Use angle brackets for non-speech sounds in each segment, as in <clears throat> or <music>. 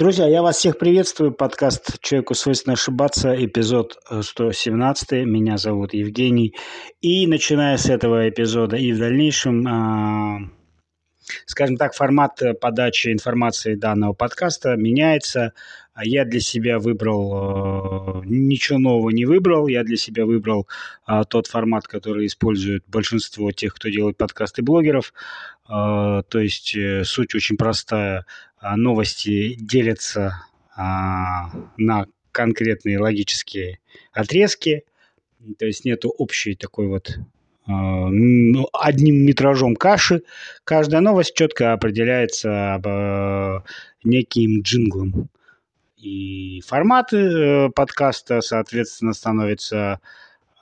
Друзья, я вас всех приветствую. Подкаст «Человеку свойственно ошибаться», эпизод 117. Меня зовут Евгений. И начиная с этого эпизода и в дальнейшем, а, скажем так, формат подачи информации данного подкаста меняется. Я для себя выбрал, э, ничего нового не выбрал, я для себя выбрал а, тот формат, который использует большинство тех, кто делает подкасты блогеров. То есть э, суть очень простая – новости делятся а, на конкретные логические отрезки, то есть нету общей такой вот одним метражом каши. Каждая новость четко определяется неким джинглом. И форматы э, подкаста, соответственно, становятся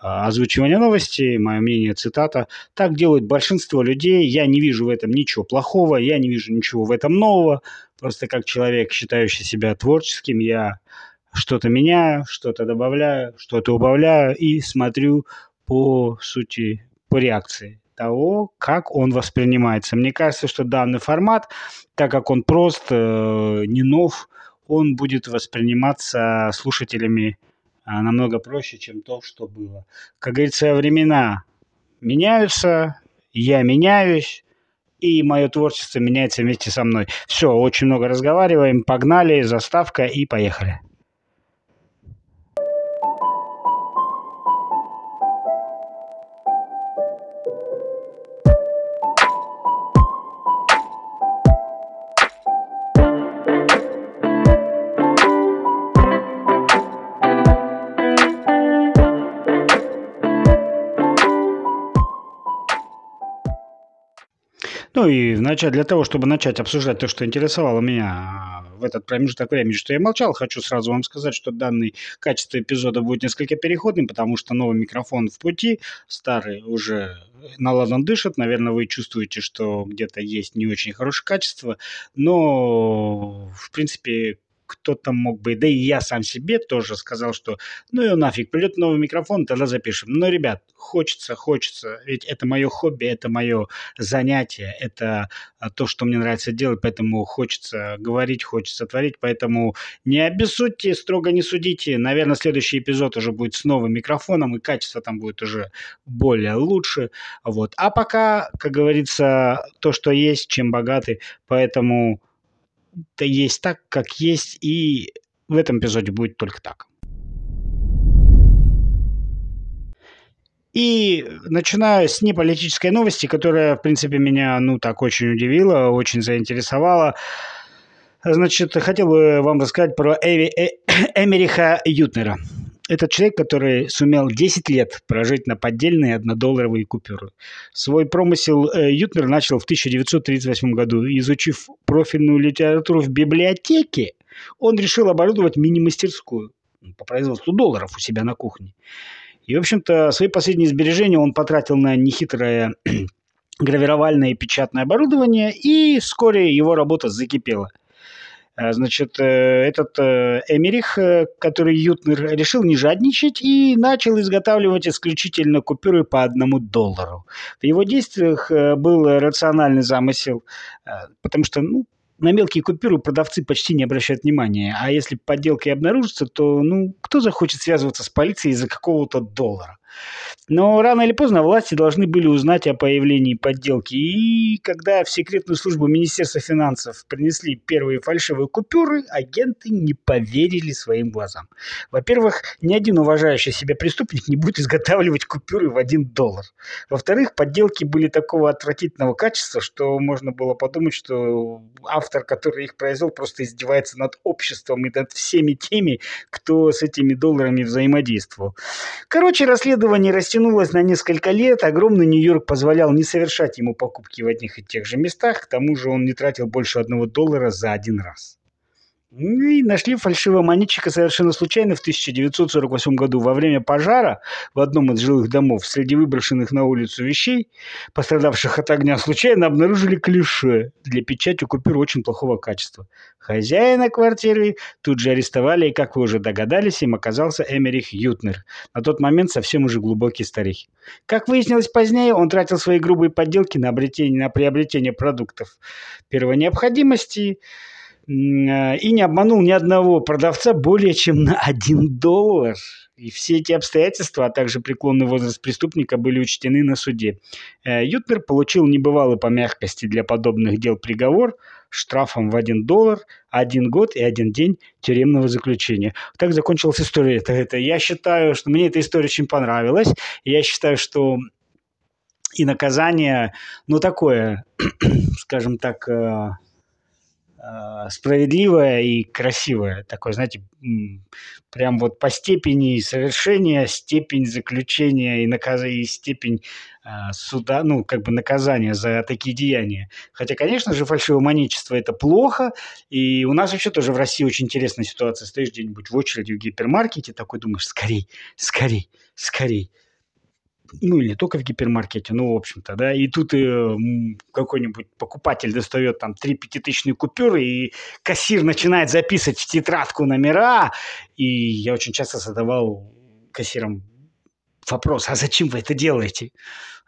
озвучивание новостей, мое мнение, цитата. Так делают большинство людей. Я не вижу в этом ничего плохого, я не вижу ничего в этом нового. Просто как человек, считающий себя творческим, я что-то меняю, что-то добавляю, что-то убавляю и смотрю по сути, по реакции того, как он воспринимается. Мне кажется, что данный формат, так как он прост, э, не нов, он будет восприниматься слушателями а, намного проще, чем то, что было. Как говорится, времена меняются, я меняюсь, и мое творчество меняется вместе со мной. Все, очень много разговариваем, погнали, заставка и поехали. И вначале, для того, чтобы начать обсуждать то, что интересовало меня а, в этот промежуток времени, что я молчал, хочу сразу вам сказать, что данный качество эпизода будет несколько переходным, потому что новый микрофон в пути, старый уже наладан дышит. Наверное, вы чувствуете, что где-то есть не очень хорошее качество, но, в принципе, кто-то мог бы, да и я сам себе тоже сказал, что ну и нафиг, придет новый микрофон, тогда запишем. Но, ребят, хочется, хочется, ведь это мое хобби, это мое занятие, это а, то, что мне нравится делать, поэтому хочется говорить, хочется творить, поэтому не обессудьте, строго не судите. Наверное, следующий эпизод уже будет с новым микрофоном, и качество там будет уже более лучше. Вот. А пока, как говорится, то, что есть, чем богаты, поэтому это есть так, как есть, и в этом эпизоде будет только так. И начинаю с неполитической новости, которая, в принципе, меня, ну, так очень удивила, очень заинтересовала. Значит, хотел бы вам рассказать про Эви, э, <coughs> Эмериха Ютнера. Этот человек, который сумел 10 лет прожить на поддельные однодолларовые купюры. Свой промысел э, Ютнер начал в 1938 году. Изучив профильную литературу в библиотеке, он решил оборудовать мини-мастерскую по производству долларов у себя на кухне. И, в общем-то, свои последние сбережения он потратил на нехитрое <clears throat> гравировальное и печатное оборудование, и вскоре его работа закипела – значит, э, этот э, Эмерих, э, который Ютнер, решил не жадничать и начал изготавливать исключительно купюры по одному доллару. В его действиях был рациональный замысел, потому что, ну, на мелкие купюры продавцы почти не обращают внимания. А если подделка и обнаружится, то, ну, кто захочет связываться с полицией из-за какого-то доллара? Но рано или поздно власти должны были узнать о появлении подделки. И когда в секретную службу Министерства финансов принесли первые фальшивые купюры, агенты не поверили своим глазам. Во-первых, ни один уважающий себя преступник не будет изготавливать купюры в один доллар. Во-вторых, подделки были такого отвратительного качества, что можно было подумать, что автор, который их произвел, просто издевается над обществом и над всеми теми, кто с этими долларами взаимодействовал. Короче, расследование растянулось на несколько лет. Огромный Нью-Йорк позволял не совершать ему покупки в одних и тех же местах. К тому же он не тратил больше одного доллара за один раз. Ну и нашли фальшивого монетчика совершенно случайно в 1948 году во время пожара в одном из жилых домов. Среди выброшенных на улицу вещей, пострадавших от огня, случайно обнаружили клише для печати купюр очень плохого качества. Хозяина квартиры тут же арестовали, и, как вы уже догадались, им оказался Эмерих Ютнер, на тот момент совсем уже глубокий старик. Как выяснилось позднее, он тратил свои грубые подделки на, обретение, на приобретение продуктов первой необходимости, и не обманул ни одного продавца более чем на 1 доллар. И все эти обстоятельства, а также преклонный возраст преступника были учтены на суде. Э, Ютмер получил небывалый по мягкости для подобных дел приговор штрафом в 1 доллар, один год и один день тюремного заключения. Так закончилась история. Это, это. Я считаю, что мне эта история очень понравилась. Я считаю, что и наказание, ну, такое, <clears throat> скажем так, э, Э, справедливое и красивое. Такое, знаете, прям вот по степени совершения, степень заключения и, наказ... и степень э, суда, ну, как бы наказания за такие деяния. Хотя, конечно же, фальшивомоничество – это плохо, и у нас вообще тоже в России очень интересная ситуация. Стоишь где-нибудь в очереди в гипермаркете, такой думаешь, скорей, скорей, скорей ну или только в гипермаркете, ну, в общем-то, да, и тут э, какой-нибудь покупатель достает там три пятитысячные купюры, и кассир начинает записывать в тетрадку номера, и я очень часто задавал кассирам вопрос, а зачем вы это делаете?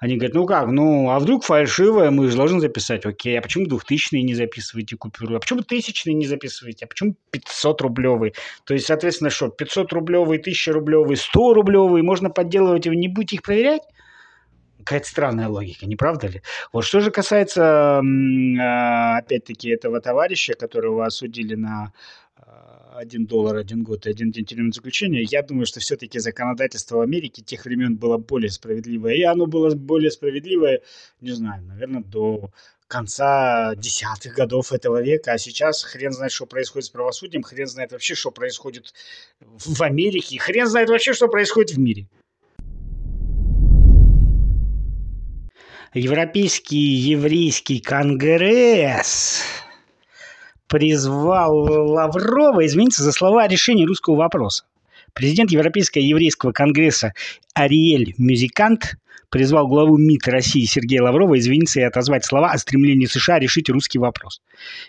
Они говорят, ну как, ну, а вдруг фальшивая, мы же должны записать. Окей, а почему двухтысячные не записываете купюры? А почему тысячные не записываете? А почему 500 рублевый? То есть, соответственно, что, 500 рублевый, 1000 рублевый, 100 рублевый, можно подделывать, и вы не будете их проверять? Какая-то странная логика, не правда ли? Вот что же касается, а, опять-таки, этого товарища, которого осудили на один доллар, один год и один день тюремного заключения, я думаю, что все-таки законодательство в Америке тех времен было более справедливое. И оно было более справедливое, не знаю, наверное, до конца десятых годов этого века, а сейчас хрен знает, что происходит с правосудием, хрен знает вообще, что происходит в Америке, хрен знает вообще, что происходит в мире. Европейский еврейский конгресс призвал Лаврова извиниться за слова о решении русского вопроса. Президент Европейского еврейского конгресса Ариэль Мюзикант призвал главу МИД России Сергея Лаврова извиниться и отозвать слова о стремлении США решить русский вопрос.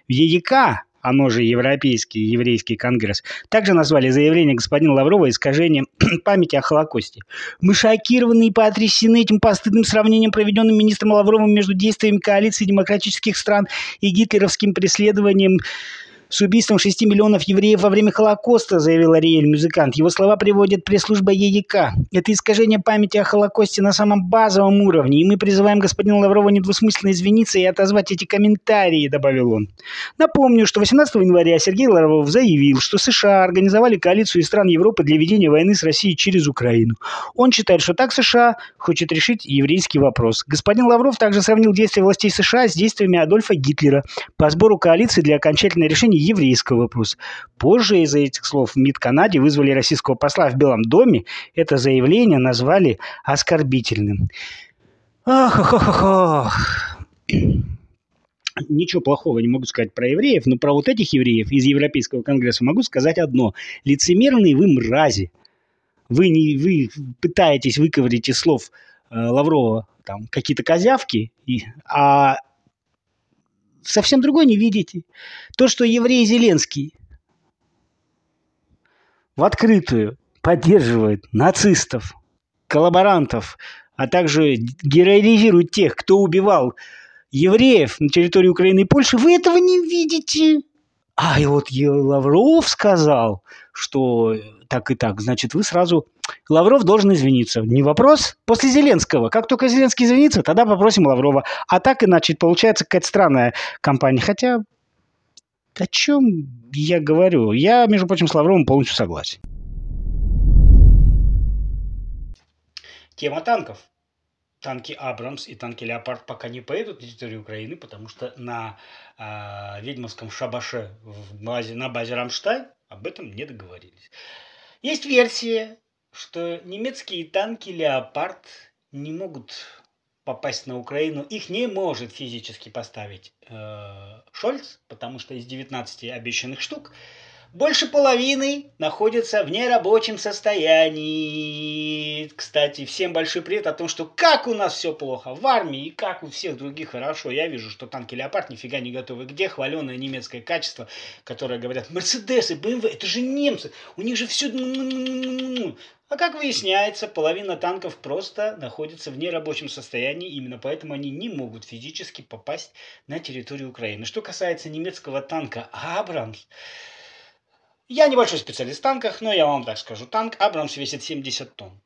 В ЕЕК оно же Европейский еврейский конгресс, также назвали заявление господина Лаврова искажением <clears throat> памяти о Холокосте. Мы шокированы и потрясены этим постыдным сравнением, проведенным министром Лавровым между действиями коалиции демократических стран и гитлеровским преследованием с убийством 6 миллионов евреев во время Холокоста, заявил Ариэль Музыкант. Его слова приводит пресс-служба ЕЕК. Это искажение памяти о Холокосте на самом базовом уровне, и мы призываем господина Лаврова недвусмысленно извиниться и отозвать эти комментарии, добавил он. Напомню, что 18 января Сергей Лавров заявил, что США организовали коалицию из стран Европы для ведения войны с Россией через Украину. Он считает, что так США хочет решить еврейский вопрос. Господин Лавров также сравнил действия властей США с действиями Адольфа Гитлера по сбору коалиции для окончательного решения еврейского вопроса. Позже из-за этих слов в МИД Канаде вызвали российского посла в Белом доме. Это заявление назвали оскорбительным. Ах, ах, ах, ах. Ничего плохого не могу сказать про евреев, но про вот этих евреев из Европейского конгресса могу сказать одно. Лицемерные вы мрази. Вы, не, вы пытаетесь выковырить из слов э, Лаврова там какие-то козявки, и, а совсем другой не видите. То, что еврей Зеленский в открытую поддерживает нацистов, коллаборантов, а также героизирует тех, кто убивал евреев на территории Украины и Польши, вы этого не видите. А и вот Лавров сказал, что так и так, значит, вы сразу... Лавров должен извиниться. Не вопрос. После Зеленского. Как только Зеленский извинится, тогда попросим Лаврова. А так иначе получается какая-то странная компания. Хотя о чем я говорю? Я, между прочим, с Лавровым полностью согласен. Тема танков. Танки Абрамс и танки Леопард пока не поедут на территорию Украины, потому что на э, Ведьмовском шабаше в базе, на базе Рамштайн об этом не договорились. Есть версия, что немецкие танки «Леопард» не могут попасть на Украину. Их не может физически поставить э, Шольц, потому что из 19 обещанных штук больше половины находятся в нерабочем состоянии. Кстати, всем большой привет о том, что как у нас все плохо в армии и как у всех других хорошо. Я вижу, что танки Леопард нифига не готовы. Где хваленое немецкое качество, которое говорят, Мерседесы, БМВ, это же немцы, у них же все... А как выясняется, половина танков просто находится в нерабочем состоянии, именно поэтому они не могут физически попасть на территорию Украины. Что касается немецкого танка Абрамс, я небольшой специалист в танках, но я вам так скажу. Танк Абрамс весит 70 тонн.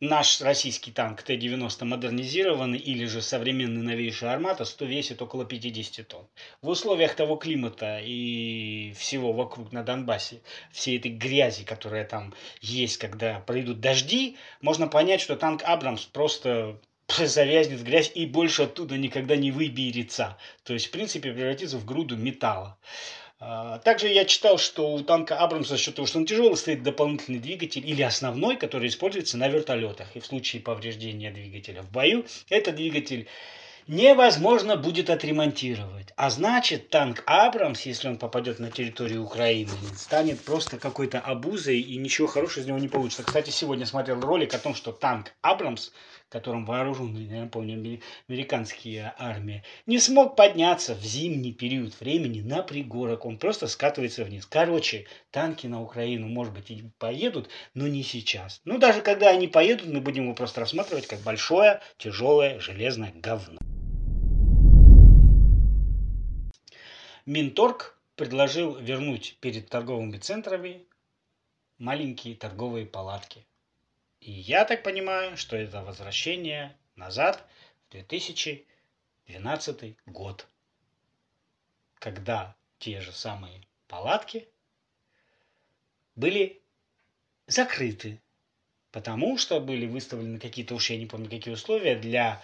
Наш российский танк Т-90 модернизированный или же современный новейший Армата 100 весит около 50 тонн. В условиях того климата и всего вокруг на Донбассе, всей этой грязи, которая там есть, когда пройдут дожди, можно понять, что танк Абрамс просто <laughs> завязнет в грязь и больше оттуда никогда не выберется. То есть, в принципе, превратится в груду металла. А, также я читал, что у танка Абрамс за счет того, что он тяжелый, стоит дополнительный двигатель или основной, который используется на вертолетах. И в случае повреждения двигателя в бою, этот двигатель невозможно будет отремонтировать. А значит, танк Абрамс, если он попадет на территорию Украины, станет просто какой-то обузой и ничего хорошего из него не получится. Кстати, сегодня смотрел ролик о том, что танк Абрамс, которым вооружены, я напомню, американские армии, не смог подняться в зимний период времени на пригорок. Он просто скатывается вниз. Короче, танки на Украину, может быть, и поедут, но не сейчас. Ну, даже когда они поедут, мы будем его просто рассматривать как большое, тяжелое, железное говно. Минторг предложил вернуть перед торговыми центрами маленькие торговые палатки. И я так понимаю, что это возвращение назад в 2012 год, когда те же самые палатки были закрыты, потому что были выставлены какие-то уж я не помню какие условия для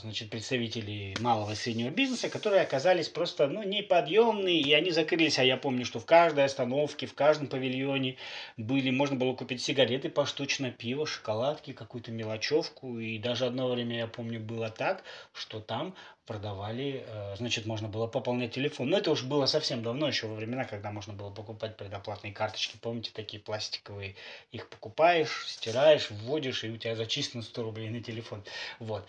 значит, представителей малого и среднего бизнеса, которые оказались просто ну, неподъемные, и они закрылись. А я помню, что в каждой остановке, в каждом павильоне были, можно было купить сигареты поштучно, пиво, шоколадки, какую-то мелочевку. И даже одно время, я помню, было так, что там продавали, э, значит, можно было пополнять телефон. Но это уж было совсем давно, еще во времена, когда можно было покупать предоплатные карточки. Помните, такие пластиковые. Их покупаешь, стираешь, вводишь, и у тебя зачислено 100 рублей на телефон. Вот.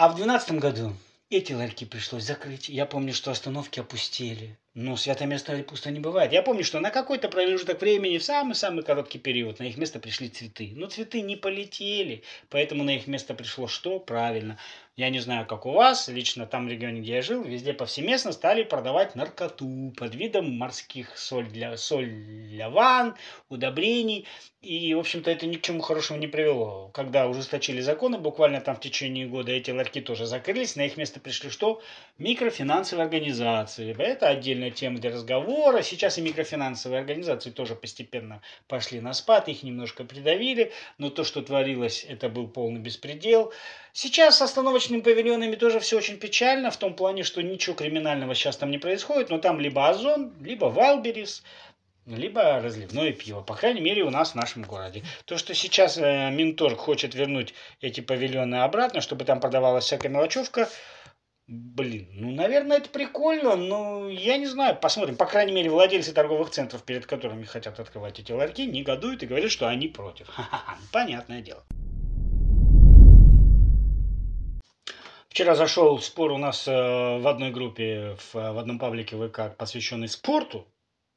А в 2012 году эти ларьки пришлось закрыть. Я помню, что остановки опустели. Но святое место пусто не бывает. Я помню, что на какой-то промежуток времени, в самый-самый короткий период, на их место пришли цветы. Но цветы не полетели, поэтому на их место пришло что? Правильно. Я не знаю, как у вас, лично там в регионе, где я жил, везде повсеместно стали продавать наркоту под видом морских соль для, соль для ванн, удобрений. И, в общем-то, это ни к чему хорошему не привело. Когда ужесточили законы, буквально там в течение года эти ларьки тоже закрылись, на их место пришли что? Микрофинансовые организации. Это отдельная тема для разговора. Сейчас и микрофинансовые организации тоже постепенно пошли на спад, их немножко придавили, но то, что творилось, это был полный беспредел. Сейчас с остановочными павильонами тоже все очень печально, в том плане, что ничего криминального сейчас там не происходит, но там либо Озон, либо Валберис, либо разливное пиво, по крайней мере у нас в нашем городе. То, что сейчас э, Минторг хочет вернуть эти павильоны обратно, чтобы там продавалась всякая мелочевка, Блин, ну, наверное, это прикольно, но я не знаю, посмотрим. По крайней мере, владельцы торговых центров, перед которыми хотят открывать эти ларьки, негодуют и говорят, что они против. <laughs> Ха-ха-ха, понятное дело. Вчера зашел спор у нас э, в одной группе, в, в одном паблике ВК, посвященный спорту.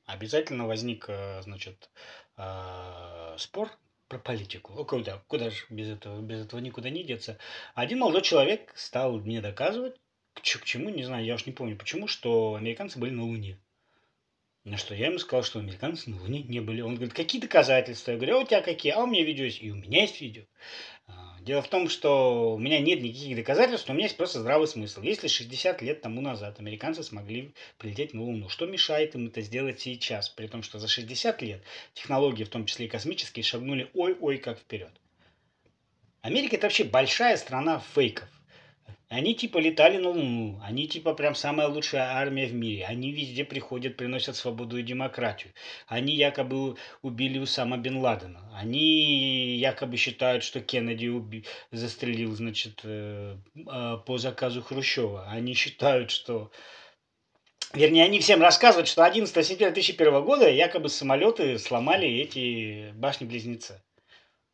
Обязательно возник, э, значит, э, спор про политику. О, куда, куда же без этого, без этого никуда не деться. Один молодой человек стал мне доказывать, к, к чему, не знаю, я уж не помню почему, что американцы были на Луне. На что я ему сказал, что американцы на Луне не были. Он говорит, какие доказательства? Я говорю, а у тебя какие? А у меня видео есть. И у меня есть видео. Дело в том, что у меня нет никаких доказательств, у меня есть просто здравый смысл. Если 60 лет тому назад американцы смогли прилететь на Луну, что мешает им это сделать сейчас? При том, что за 60 лет технологии, в том числе и космические, шагнули ой-ой как вперед. Америка это вообще большая страна фейков. Они типа летали на Луну, они типа прям самая лучшая армия в мире, они везде приходят, приносят свободу и демократию. Они якобы убили Усама Бен Ладена, они якобы считают, что Кеннеди уби... застрелил, значит, э, э, по заказу Хрущева. Они считают, что Вернее, они всем рассказывают, что 11 сентября 2001 года якобы самолеты сломали эти башни-близнецы.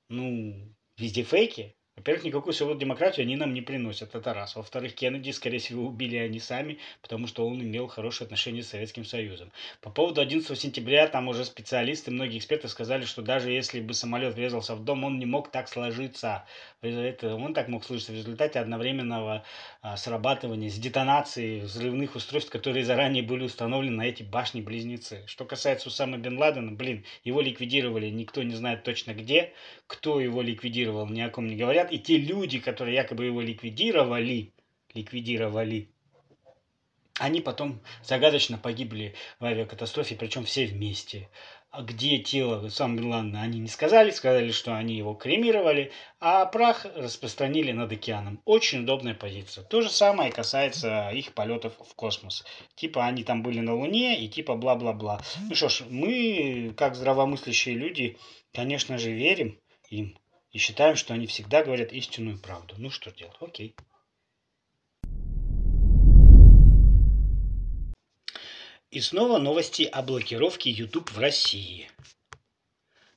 Ну, везде фейки. Во-первых, никакую свободу демократию они нам не приносят, это раз. Во-вторых, Кеннеди, скорее всего, убили они сами, потому что он имел хорошие отношения с Советским Союзом. По поводу 11 сентября, там уже специалисты, многие эксперты сказали, что даже если бы самолет врезался в дом, он не мог так сложиться. Он так мог сложиться в результате одновременного а, срабатывания, с детонацией взрывных устройств, которые заранее были установлены на эти башни-близнецы. Что касается Усама Бен Ладена, блин, его ликвидировали, никто не знает точно где, кто его ликвидировал, ни о ком не говорят говорят, и те люди, которые якобы его ликвидировали, ликвидировали, они потом загадочно погибли в авиакатастрофе, причем все вместе. А где тело сам Бен они не сказали, сказали, что они его кремировали, а прах распространили над океаном. Очень удобная позиция. То же самое касается их полетов в космос. Типа они там были на Луне и типа бла-бла-бла. Ну что ж, мы, как здравомыслящие люди, конечно же, верим им и считаем, что они всегда говорят истинную правду. Ну что делать? Окей. И снова новости о блокировке YouTube в России.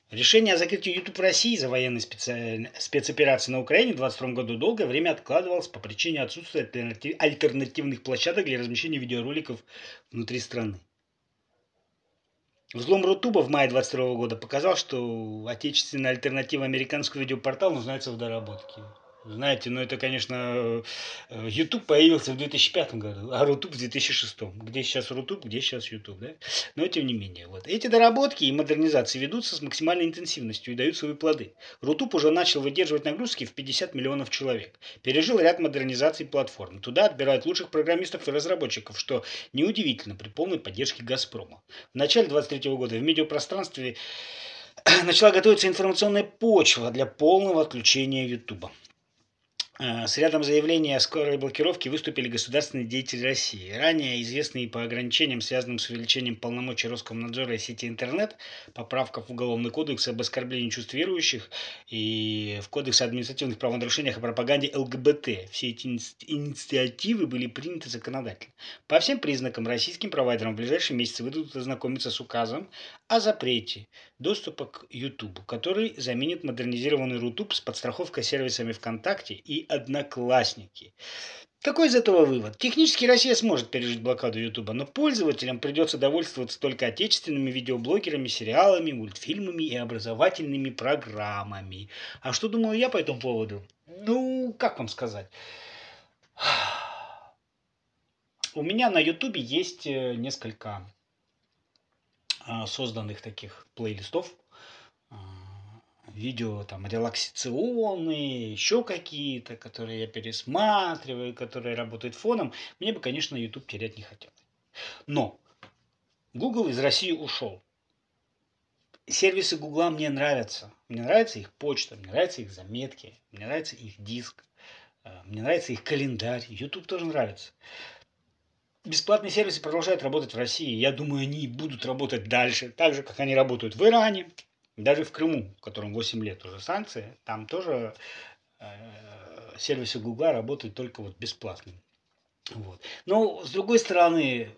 Решение о закрытии YouTube в России за военной специ... спецоперации на Украине в 2022 году долгое время откладывалось по причине отсутствия альтернативных площадок для размещения видеороликов внутри страны. Взлом Рутуба в мае 22 года показал, что отечественная альтернатива американского видеопортала нуждается в доработке. Знаете, ну это, конечно, э, YouTube появился в 2005 году, а Рутуб в 2006. Где сейчас Рутуб, где сейчас YouTube, да? Но тем не менее, вот. Эти доработки и модернизации ведутся с максимальной интенсивностью и дают свои плоды. Рутуб уже начал выдерживать нагрузки в 50 миллионов человек. Пережил ряд модернизаций платформ. Туда отбирают лучших программистов и разработчиков, что неудивительно при полной поддержке «Газпрома». В начале 23 года в медиапространстве <clears throat> начала готовиться информационная почва для полного отключения YouTube. Э, с рядом заявлений о скорой блокировке выступили государственные деятели России. Ранее известные по ограничениям, связанным с увеличением полномочий Роскомнадзора и сети интернет, поправка в Уголовный кодекс об оскорблении чувств верующих и в Кодекс о административных правонарушениях о пропаганде ЛГБТ. Все эти инициативы были приняты законодательно. По всем признакам российским провайдерам в ближайшие месяцы выйдут ознакомиться с указом о запрете доступа к YouTube, который заменит модернизированный Рутуб с подстраховкой сервисами ВКонтакте и Одноклассники. Какой из этого вывод? Технически Россия сможет пережить блокаду Ютуба, но пользователям придется довольствоваться только отечественными видеоблогерами, сериалами, мультфильмами и образовательными программами. А что думаю я по этому поводу? Ну, как вам сказать? У меня на Ютубе есть э, несколько созданных таких плейлистов. А, видео там релаксационные, еще какие-то, которые я пересматриваю, которые работают фоном. Мне бы, конечно, YouTube терять не хотелось. Но Google из России ушел. Сервисы Google мне нравятся. Мне нравится их почта, мне нравятся их заметки, мне нравится их диск, а, мне нравится их календарь. YouTube тоже нравится. Бесплатные сервисы продолжают работать в России. Я думаю, они будут работать дальше, так же, как они работают в Иране, даже в Крыму, в котором 8 лет уже санкции. Там тоже э, сервисы Гугла работают только вот бесплатно. Вот. Но, с другой стороны,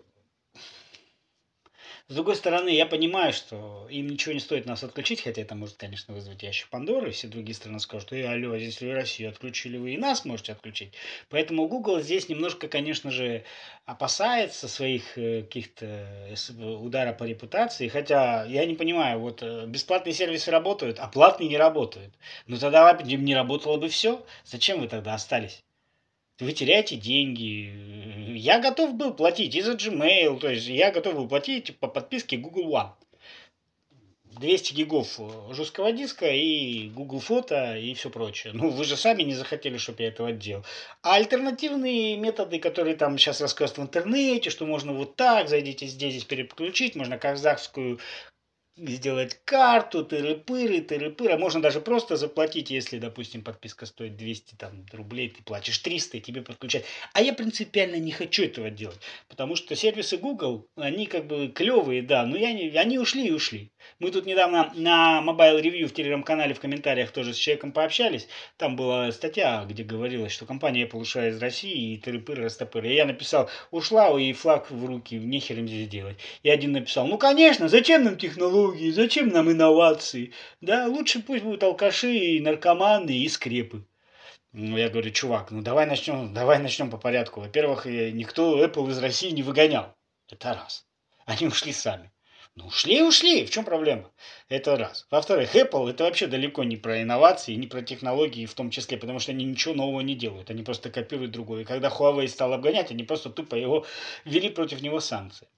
с другой стороны, я понимаю, что им ничего не стоит нас отключить, хотя это может, конечно, вызвать ящик Пандоры, все другие страны скажут, эй, алло, а если вы Россию отключили, вы и нас можете отключить. Поэтому Google здесь немножко, конечно же, опасается своих э, каких-то э, удара по репутации, хотя я не понимаю, вот э, бесплатные сервисы работают, а платные не работают. Ну тогда не работало бы все. Зачем вы тогда остались? Вы теряете деньги. Я готов был платить и за Gmail, то есть я готов был платить по подписке Google One. 200 гигов жесткого диска и Google Фото и все прочее. Ну, вы же сами не захотели, чтобы я этого делал. А альтернативные методы, которые там сейчас рассказывают в интернете, что можно вот так, зайдите здесь, здесь переключить, можно казахскую сделать карту, тыры-пыры, тыры-пыры. А можно даже просто заплатить, если, допустим, подписка стоит 200 там, рублей, ты платишь 300 и тебе подключать. А я принципиально не хочу этого делать, потому что сервисы Google, они как бы клевые, да, но я не, они ушли и ушли. Мы тут недавно на Mobile Review в телеграм-канале в комментариях тоже с человеком пообщались. Там была статья, где говорилось, что компания Apple ушла из России и тыры-пыры, растопыры. И я написал, ушла и флаг в руки, нехер им здесь делать. И один написал, ну конечно, зачем нам технологии, зачем нам инновации? Да, лучше пусть будут алкаши, и наркоманы и скрепы. Ну, я говорю, чувак, ну давай начнем, давай начнем по порядку. Во-первых, никто Apple из России не выгонял. Это раз. Они ушли сами. Ну, ушли, ушли. В чем проблема? Это раз. Во-вторых, Apple это вообще далеко не про инновации, не про технологии в том числе, потому что они ничего нового не делают. Они просто копируют другое. И когда Huawei стал обгонять, они просто тупо его ввели против него санкции.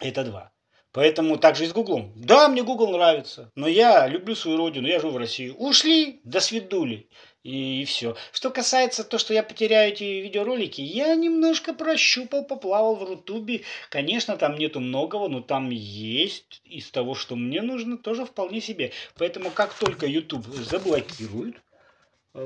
Это два. Поэтому также и с Гуглом. Да, мне Google нравится, но я люблю свою родину, я живу в России. Ушли, до свидули и, и все. Что касается то, что я потеряю эти видеоролики, я немножко прощупал, поплавал в Рутубе. Конечно, там нету многого, но там есть из того, что мне нужно, тоже вполне себе. Поэтому как только YouTube заблокируют,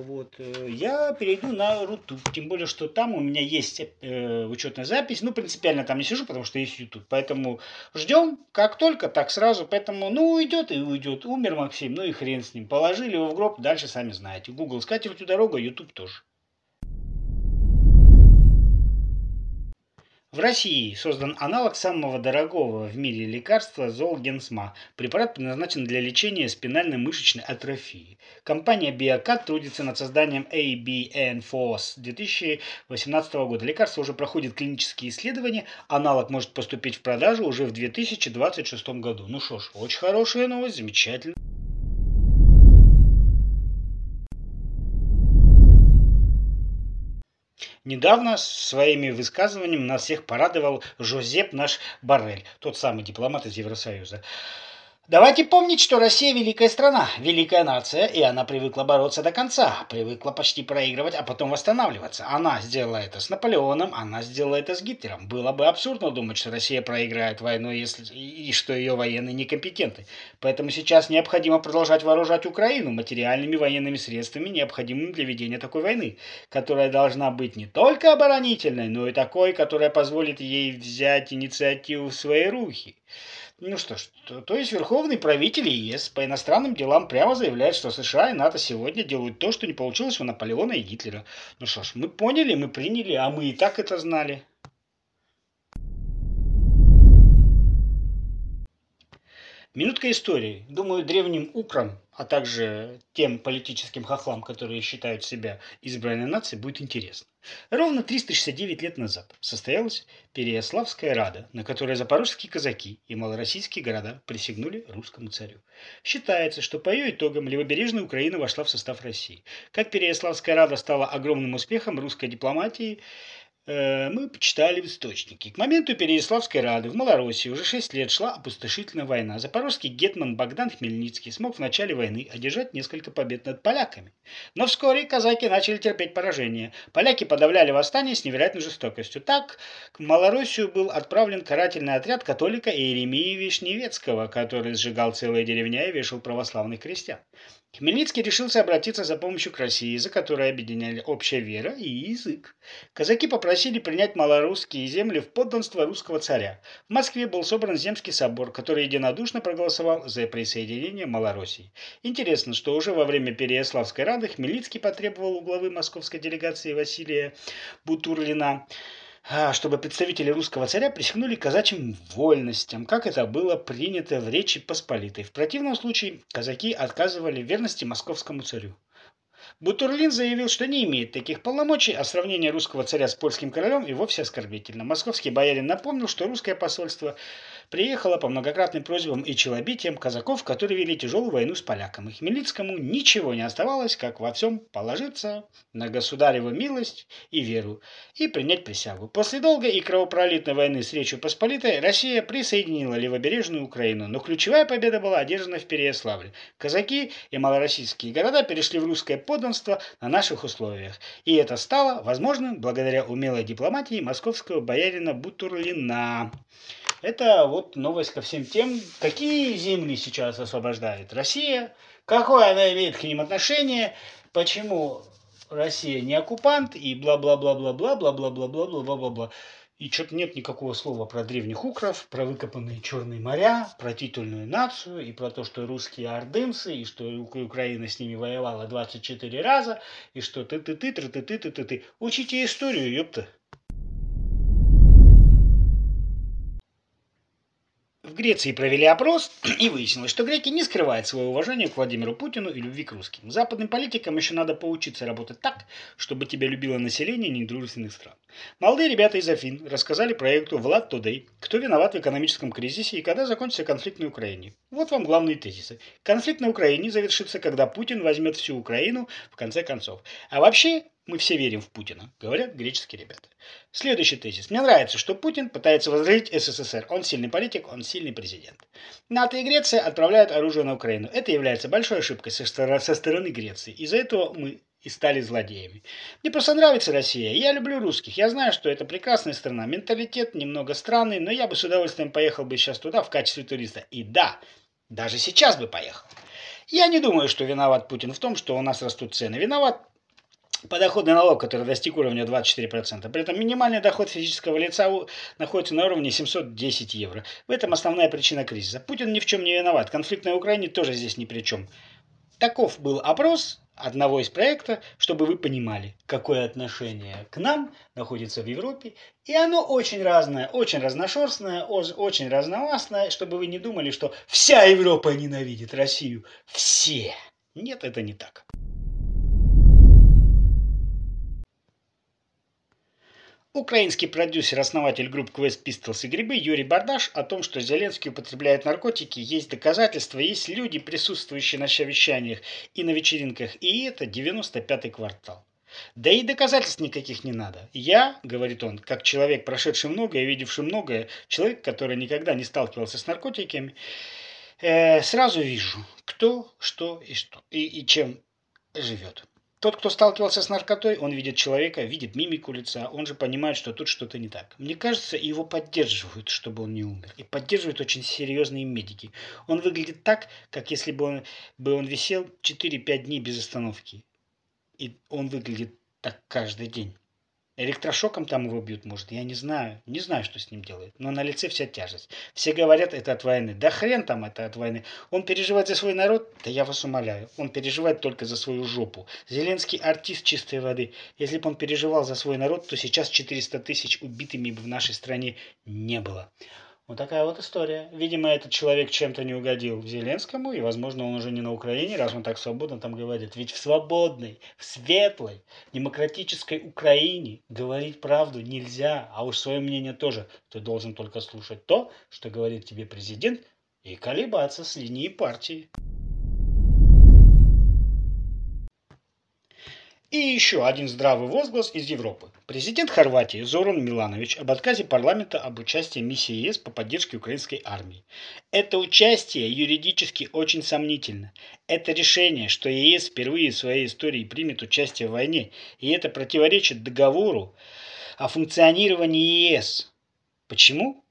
вот, э, я перейду на Рутуб, тем более, что там у меня есть э, учетная запись, ну, принципиально там не сижу, потому что есть YouTube, поэтому ждем, как только, так сразу, поэтому, ну, уйдет и уйдет, умер Максим, ну и хрен с ним, положили его в гроб, дальше сами знаете, Google с катертью дорога, YouTube тоже. В России создан аналог самого дорогого в мире лекарства Золгенсма. Препарат предназначен для лечения спинальной мышечной атрофии. Компания Биокат трудится над созданием ABN-FOS 2018 года. Лекарство уже проходит клинические исследования. Аналог может поступить в продажу уже в 2026 году. Ну что ж, очень хорошая новость, замечательно. Недавно своими высказываниями нас всех порадовал Жозеп наш Баррель, тот самый дипломат из Евросоюза. Давайте помнить, что Россия великая страна, великая нация, и она привыкла бороться до конца, привыкла почти проигрывать, а потом восстанавливаться. Она сделала это с Наполеоном, она сделала это с Гитлером. Было бы абсурдно думать, что Россия проиграет войну если, и что ее военные некомпетентны. Поэтому сейчас необходимо продолжать вооружать Украину материальными военными средствами, необходимыми для ведения такой войны, которая должна быть не только оборонительной, но и такой, которая позволит ей взять инициативу в свои руки. Ну что ж, то, то есть верховный правитель ЕС по иностранным делам прямо заявляет, что США и НАТО сегодня делают то, что не получилось у Наполеона и Гитлера. Ну что ж, мы поняли, мы приняли, а мы и так это знали. Минутка истории. Думаю, древним украм, а также тем политическим хохлам, которые считают себя избранной нацией, будет интересно. Ровно 369 лет назад состоялась Переяславская Рада, на которой запорожские казаки и малороссийские города присягнули русскому царю. Считается, что по ее итогам левобережная Украина вошла в состав России. Как Переяславская Рада стала огромным успехом русской дипломатии, мы почитали в источнике. К моменту Переяславской Рады в Малороссии уже 6 лет шла опустошительная война. Запорожский гетман Богдан Хмельницкий смог в начале войны одержать несколько побед над поляками. Но вскоре казаки начали терпеть поражение. Поляки подавляли восстание с невероятной жестокостью. Так, к Малороссию был отправлен карательный отряд католика Иеремии Вишневецкого, который сжигал целые деревня и вешал православных крестьян. Хмельницкий решился обратиться за помощью к России, за которой объединяли общая вера и язык. Казаки попросили принять малорусские земли в подданство русского царя. В Москве был собран Земский собор, который единодушно проголосовал за присоединение Малороссии. Интересно, что уже во время Переяславской рады Хмельницкий потребовал у главы московской делегации Василия Бутурлина чтобы представители русского царя присягнули казачьим вольностям, как это было принято в Речи Посполитой. В противном случае казаки отказывали верности московскому царю. Бутурлин заявил, что не имеет таких полномочий, а сравнение русского царя с польским королем и вовсе оскорбительно. Московский боярин напомнил, что русское посольство приехала по многократным просьбам и челобитиям казаков, которые вели тяжелую войну с поляками. И Хмельницкому ничего не оставалось, как во всем положиться на государеву милость и веру и принять присягу. После долгой и кровопролитной войны с Речью Посполитой Россия присоединила левобережную Украину, но ключевая победа была одержана в Переяславле. Казаки и малороссийские города перешли в русское подданство на наших условиях. И это стало возможным благодаря умелой дипломатии московского боярина Бутурлина. Это вот новость ко всем тем, какие земли сейчас освобождает Россия, какое она имеет к ним отношение, почему Россия не оккупант и бла-бла-бла-бла-бла-бла-бла-бла-бла-бла-бла-бла. И что-то нет никакого слова про древних укров, про выкопанные черные моря, про титульную нацию и про то, что русские ордынцы, и что Украина с ними воевала 24 раза, и что ты-ты-ты, ты-ты-ты-ты-ты. Учите историю, ёпта. В Греции провели опрос, и выяснилось, что греки не скрывают своего уважения к Владимиру Путину и любви к русским. Западным политикам еще надо поучиться работать так, чтобы тебя любило население недружественных стран. Молодые ребята из Афин рассказали проекту «Влад Тудей», кто виноват в экономическом кризисе и когда закончится конфликт на Украине. Вот вам главные тезисы. Конфликт на Украине завершится, когда Путин возьмет всю Украину в конце концов. А вообще, мы все верим в Путина, говорят греческие ребята. Следующий тезис. Мне нравится, что Путин пытается возродить СССР. Он сильный политик, он сильный президент. НАТО и Греция отправляют оружие на Украину. Это является большой ошибкой со стороны Греции. Из-за этого мы и стали злодеями. Мне просто нравится Россия. Я люблю русских. Я знаю, что это прекрасная страна. Менталитет немного странный, но я бы с удовольствием поехал бы сейчас туда в качестве туриста. И да, даже сейчас бы поехал. Я не думаю, что виноват Путин в том, что у нас растут цены. Виноват подоходный налог, который достиг уровня 24%. При этом минимальный доход физического лица находится на уровне 710 евро. В этом основная причина кризиса. Путин ни в чем не виноват. Конфликт на Украине тоже здесь ни при чем. Таков был опрос одного из проектов, чтобы вы понимали, какое отношение к нам находится в Европе. И оно очень разное, очень разношерстное, очень разновластное, чтобы вы не думали, что вся Европа ненавидит Россию. Все. Нет, это не так. Украинский продюсер, основатель групп Quest Pistols и Грибы Юрий Бардаш о том, что Зеленский употребляет наркотики, есть доказательства, есть люди, присутствующие на совещаниях и на вечеринках, и это 95-й квартал. Да и доказательств никаких не надо. Я, говорит он, как человек, прошедший многое, видевший многое, человек, который никогда не сталкивался с наркотиками, э, сразу вижу, кто, что и что, и, и чем живет. Тот, кто сталкивался с наркотой, он видит человека, видит мимику лица, он же понимает, что тут что-то не так. Мне кажется, его поддерживают, чтобы он не умер. И поддерживают очень серьезные медики. Он выглядит так, как если бы он, бы он висел 4-5 дней без остановки. И он выглядит так каждый день. Электрошоком там его бьют, может, я не знаю. Не знаю, что с ним делают. Но на лице вся тяжесть. Все говорят, это от войны. Да хрен там это от войны. Он переживает за свой народ? Да я вас умоляю. Он переживает только за свою жопу. Зеленский артист чистой воды. Если бы он переживал за свой народ, то сейчас 400 тысяч убитыми бы в нашей стране не было. Вот такая вот история. Видимо, этот человек чем-то не угодил Зеленскому, и, возможно, он уже не на Украине, раз он так свободно там говорит. Ведь в свободной, в светлой, демократической Украине говорить правду нельзя, а уж свое мнение тоже. Ты должен только слушать то, что говорит тебе президент, и колебаться с линии партии. И еще один здравый возглас из Европы. Президент Хорватии Зоран Миланович об отказе парламента об участии миссии ЕС по поддержке украинской армии. Это участие юридически очень сомнительно. Это решение, что ЕС впервые в своей истории примет участие в войне, и это противоречит договору о функционировании ЕС. Почему?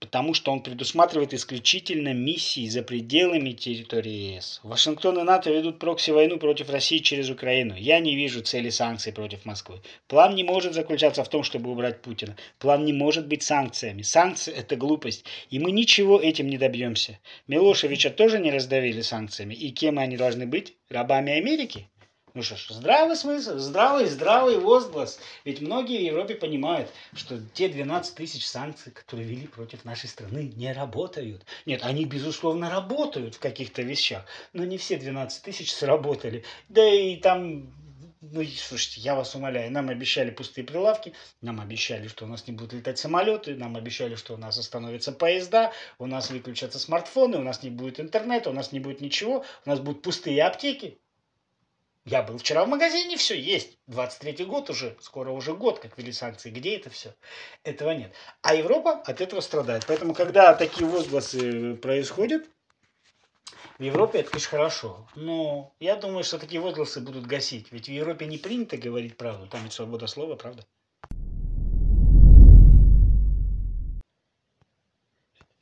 Потому что он предусматривает исключительно миссии за пределами территории ЕС. Вашингтон и НАТО ведут прокси-войну против России через Украину. Я не вижу цели санкций против Москвы. План не может заключаться в том, чтобы убрать Путина. План не может быть санкциями. Санкции – это глупость. И мы ничего этим не добьемся. Милошевича тоже не раздавили санкциями. И кем они должны быть? Рабами Америки? Ну что ж, здравый смысл, здравый, здравый возглас. Ведь многие в Европе понимают, что те 12 тысяч санкций, которые вели против нашей страны, не работают. Нет, они, безусловно, работают в каких-то вещах, но не все 12 тысяч сработали. Да и там ну, слушайте, я вас умоляю, нам обещали пустые прилавки, нам обещали, что у нас не будут летать самолеты, нам обещали, что у нас остановятся поезда, у нас выключатся смартфоны, у нас не будет интернета, у нас не будет ничего, у нас будут пустые аптеки. Я был вчера в магазине, все есть. 23-й год уже, скоро уже год, как ввели санкции. Где это все? Этого нет. А Европа от этого страдает. Поэтому, когда такие возгласы происходят, в Европе это, конечно, хорошо. Но я думаю, что такие возгласы будут гасить. Ведь в Европе не принято говорить правду. Там ведь свобода слова, правда?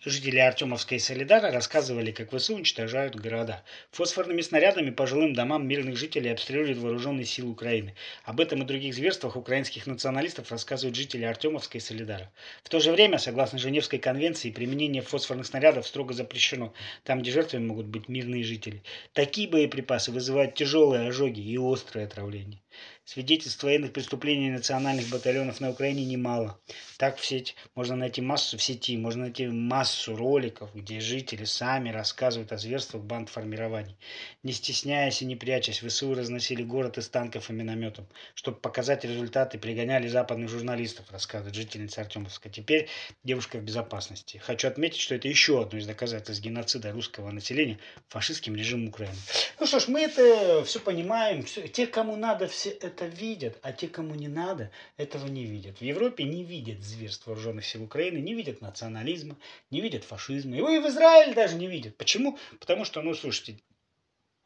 Жители Артемовской Солидара рассказывали, как ВСУ уничтожают города. Фосфорными снарядами по жилым домам мирных жителей обстреливают вооруженные силы Украины. Об этом и других зверствах украинских националистов рассказывают жители Артемовской Солидара. В то же время, согласно Женевской конвенции, применение фосфорных снарядов строго запрещено, там, где жертвами могут быть мирные жители. Такие боеприпасы вызывают тяжелые ожоги и острое отравление. Свидетельств военных преступлений национальных батальонов на Украине немало. Так в сеть можно найти массу в сети, можно найти массу роликов, где жители сами рассказывают о зверствах банд формирований. Не стесняясь и не прячась, ВСУ разносили город из танков и минометов. Чтобы показать результаты, пригоняли западных журналистов, рассказывает жительница Артемовска. Теперь девушка в безопасности. Хочу отметить, что это еще одно из доказательств геноцида русского населения фашистским режимом Украины. Ну что ж, мы это все понимаем. Все, те, кому надо, все это это видят, а те, кому не надо, этого не видят. В Европе не видят зверств вооруженных сил Украины, не видят национализма, не видят фашизма. Его и в Израиле даже не видят. Почему? Потому что, ну, слушайте,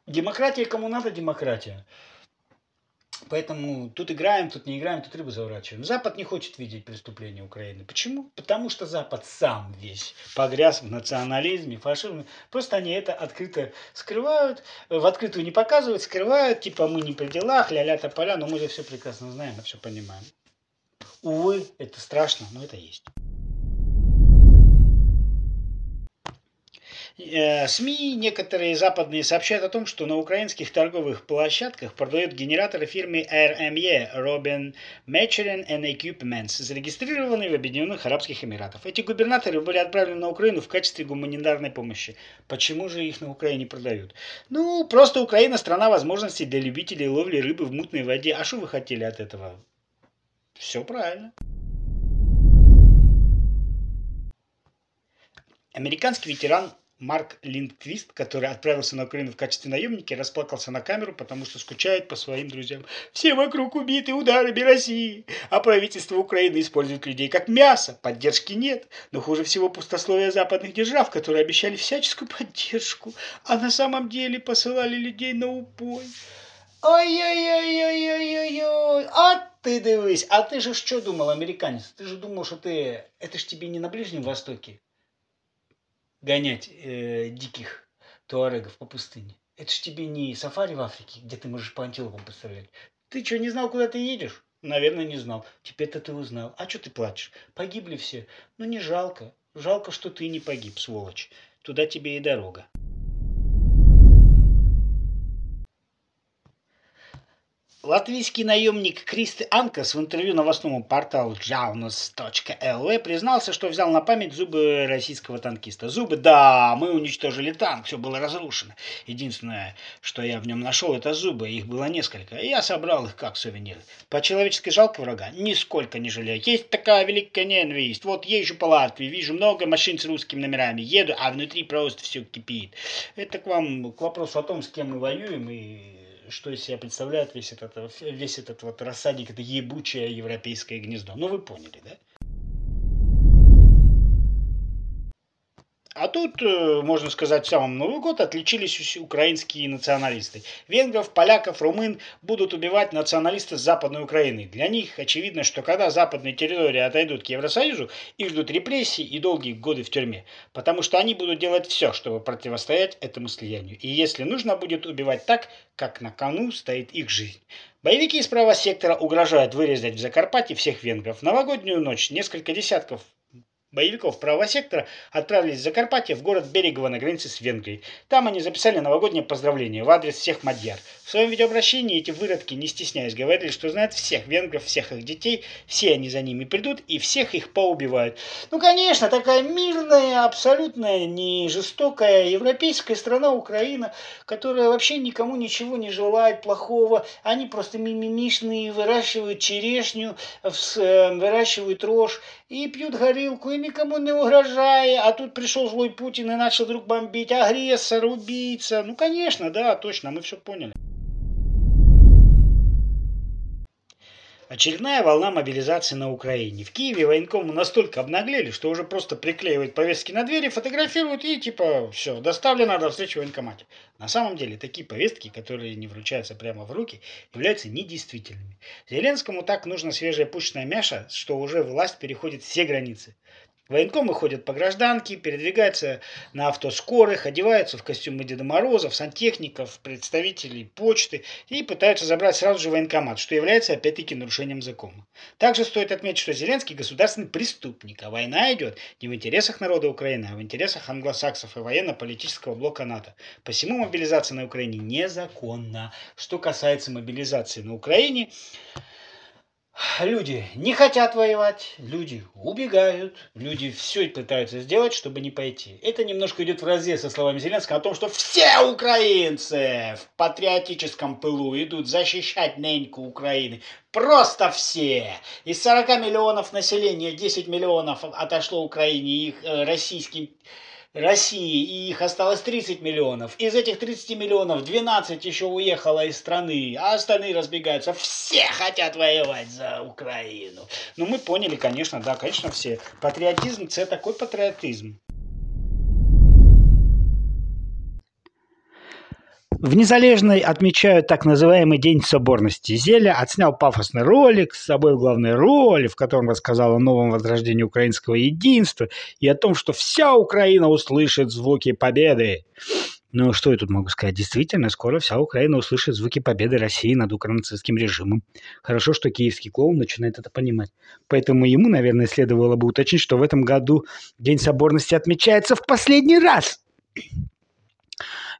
демократия кому надо демократия. Поэтому тут играем, тут не играем, тут рыбу заворачиваем. Запад не хочет видеть преступления Украины. Почему? Потому что Запад сам весь погряз в национализме, фашизме. Просто они это открыто скрывают, в открытую не показывают, скрывают, типа мы не при делах, ля-ля тополя, но мы же все прекрасно знаем и все понимаем. Увы, это страшно, но это есть. СМИ некоторые западные сообщают о том, что на украинских торговых площадках продают генераторы фирмы RME Robin Maturin and Equipments, зарегистрированные в Объединенных Арабских Эмиратах. Эти губернаторы были отправлены на Украину в качестве гуманитарной помощи. Почему же их на Украине продают? Ну, просто Украина страна возможностей для любителей ловли рыбы в мутной воде. А что вы хотели от этого? Все правильно. Американский ветеран Марк Линдквист, который отправился на Украину в качестве наемника, расплакался на камеру, потому что скучает по своим друзьям. Все вокруг убиты ударами России, а правительство Украины использует людей как мясо, поддержки нет. Но хуже всего пустословие западных держав, которые обещали всяческую поддержку, а на самом деле посылали людей на упой. Ой-ой-ой-ой-ой-ой-ой, а ты дивись, а ты же что думал, американец? Ты же думал, что ты, это ж тебе не на Ближнем Востоке, гонять э, диких туарегов по пустыне. Это ж тебе не сафари в Африке, где ты можешь по антилопам пострелять. Ты что, не знал, куда ты едешь? Наверное, не знал. Теперь-то ты узнал. А что ты плачешь? Погибли все. Ну, не жалко. Жалко, что ты не погиб, сволочь. Туда тебе и дорога. Латвийский наемник Кристи Анкас в интервью новостному порталу jaunus.lv признался, что взял на память зубы российского танкиста. Зубы, да, мы уничтожили танк, все было разрушено. Единственное, что я в нем нашел, это зубы, их было несколько. И я собрал их как сувенир. По-человечески жалко врага? Нисколько не жалею. Есть такая великая ненависть. Вот езжу по Латвии, вижу много машин с русскими номерами. Еду, а внутри просто все кипит. Это к вам, к вопросу о том, с кем мы воюем и что из себя представляет весь этот, весь этот вот рассадник, это ебучее европейское гнездо. Ну, вы поняли, да? А тут, э, можно сказать, в самом Новый год отличились украинские националисты. Венгров, поляков, румын будут убивать националисты с Западной Украины. Для них очевидно, что когда западные территории отойдут к Евросоюзу, их ждут репрессии и долгие годы в тюрьме. Потому что они будут делать все, чтобы противостоять этому слиянию. И если нужно будет убивать так, как на кону стоит их жизнь. Боевики из правого сектора угрожают вырезать в Закарпатье всех венгров. В новогоднюю ночь несколько десятков боевиков правого сектора отправились в Закарпатье в город Берегово на границе с Венгрией. Там они записали новогоднее поздравление в адрес всех мадьяр. В своем видеообращении эти выродки, не стесняясь, говорили, что знают всех венгров, всех их детей, все они за ними придут и всех их поубивают. Ну, конечно, такая мирная, абсолютно не жестокая европейская страна Украина, которая вообще никому ничего не желает плохого. Они просто мимимишные, выращивают черешню, э, выращивают рожь и пьют горилку, и никому не угрожая. А тут пришел злой Путин и начал вдруг бомбить. Агрессор, убийца. Ну, конечно, да, точно, мы все поняли. Очередная волна мобилизации на Украине. В Киеве военкомы настолько обнаглели, что уже просто приклеивают повестки на двери, фотографируют и типа все, доставлено до встречи в военкомате. На самом деле такие повестки, которые не вручаются прямо в руки, являются недействительными. Зеленскому так нужно свежая пушечная мяша, что уже власть переходит все границы. Военкомы ходят по гражданке, передвигаются на автоскорых, одеваются в костюмы Деда Морозов, сантехников, представителей почты и пытаются забрать сразу же военкомат, что является опять-таки нарушением закона. Также стоит отметить, что Зеленский государственный преступник, а война идет не в интересах народа Украины, а в интересах англосаксов и военно-политического блока НАТО. Посему мобилизация на Украине незаконна. Что касается мобилизации на Украине, Люди не хотят воевать, люди убегают, люди все пытаются сделать, чтобы не пойти. Это немножко идет в разрез со словами Зеленского о том, что все украинцы в патриотическом пылу идут защищать неньку Украины. Просто все. Из 40 миллионов населения 10 миллионов отошло Украине, их э, российским России, и их осталось 30 миллионов. Из этих 30 миллионов 12 еще уехало из страны, а остальные разбегаются. Все хотят воевать за Украину. Ну, мы поняли, конечно, да, конечно, все. Патриотизм – это такой патриотизм. В Незалежной отмечают так называемый День соборности. Зеля отснял пафосный ролик с собой в главной роли, в котором рассказал о новом возрождении украинского единства и о том, что вся Украина услышит звуки победы. Ну, что я тут могу сказать? Действительно, скоро вся Украина услышит звуки победы России над укронацистским режимом. Хорошо, что киевский клоун начинает это понимать. Поэтому ему, наверное, следовало бы уточнить, что в этом году День соборности отмечается в последний раз.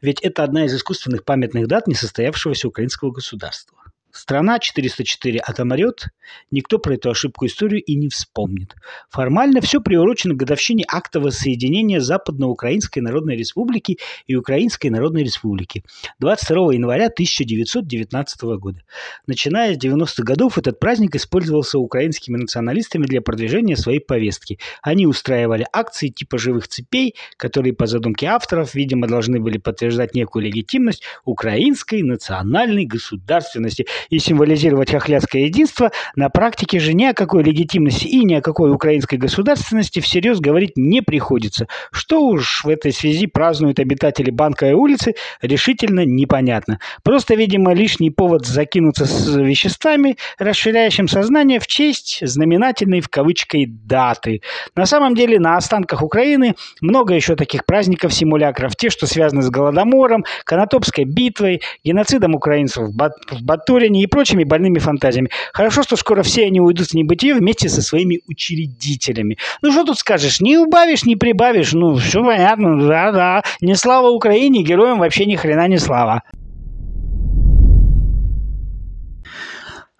Ведь это одна из искусственных памятных дат несостоявшегося украинского государства. Страна 404 отомрет, никто про эту ошибку историю и не вспомнит. Формально все приурочено к годовщине акта воссоединения Западноукраинской Народной Республики и Украинской Народной Республики 22 января 1919 года. Начиная с 90-х годов этот праздник использовался украинскими националистами для продвижения своей повестки. Они устраивали акции типа живых цепей, которые по задумке авторов, видимо, должны были подтверждать некую легитимность украинской национальной государственности – и символизировать хохлядское единство, на практике же ни о какой легитимности и ни о какой украинской государственности всерьез говорить не приходится. Что уж в этой связи празднуют обитатели Банка и улицы, решительно непонятно. Просто, видимо, лишний повод закинуться с веществами, расширяющим сознание в честь знаменательной в кавычкой даты. На самом деле на останках Украины много еще таких праздников-симулякров. Те, что связаны с Голодомором, Конотопской битвой, геноцидом украинцев в Батурине, и прочими больными фантазиями. Хорошо, что скоро все они уйдут в небытие вместе со своими учредителями. Ну, что тут скажешь? Не убавишь, не прибавишь. Ну, все понятно, да-да. Не слава Украине, героям вообще ни хрена не слава.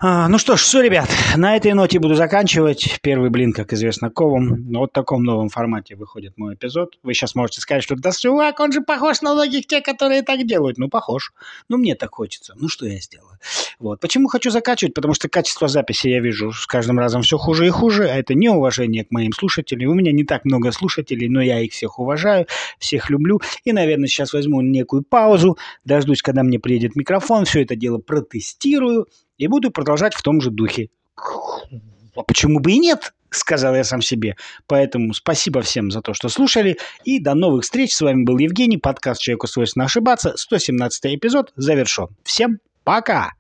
А, ну что ж, все, ребят, на этой ноте буду заканчивать. Первый блин, как известно, ковом. Вот в таком новом формате выходит мой эпизод. Вы сейчас можете сказать, что да, чувак, он же похож на многих тех, которые так делают. Ну, похож. Ну, мне так хочется. Ну, что я сделаю? Вот. Почему хочу закачивать? Потому что качество записи я вижу с каждым разом все хуже и хуже. А это неуважение к моим слушателям. У меня не так много слушателей, но я их всех уважаю, всех люблю. И, наверное, сейчас возьму некую паузу, дождусь, когда мне приедет микрофон, все это дело протестирую и буду продолжать в том же духе. А почему бы и нет? сказал я сам себе. Поэтому спасибо всем за то, что слушали. И до новых встреч. С вами был Евгений. Подкаст «Человеку свойственно ошибаться». 117 эпизод завершен. Всем пока!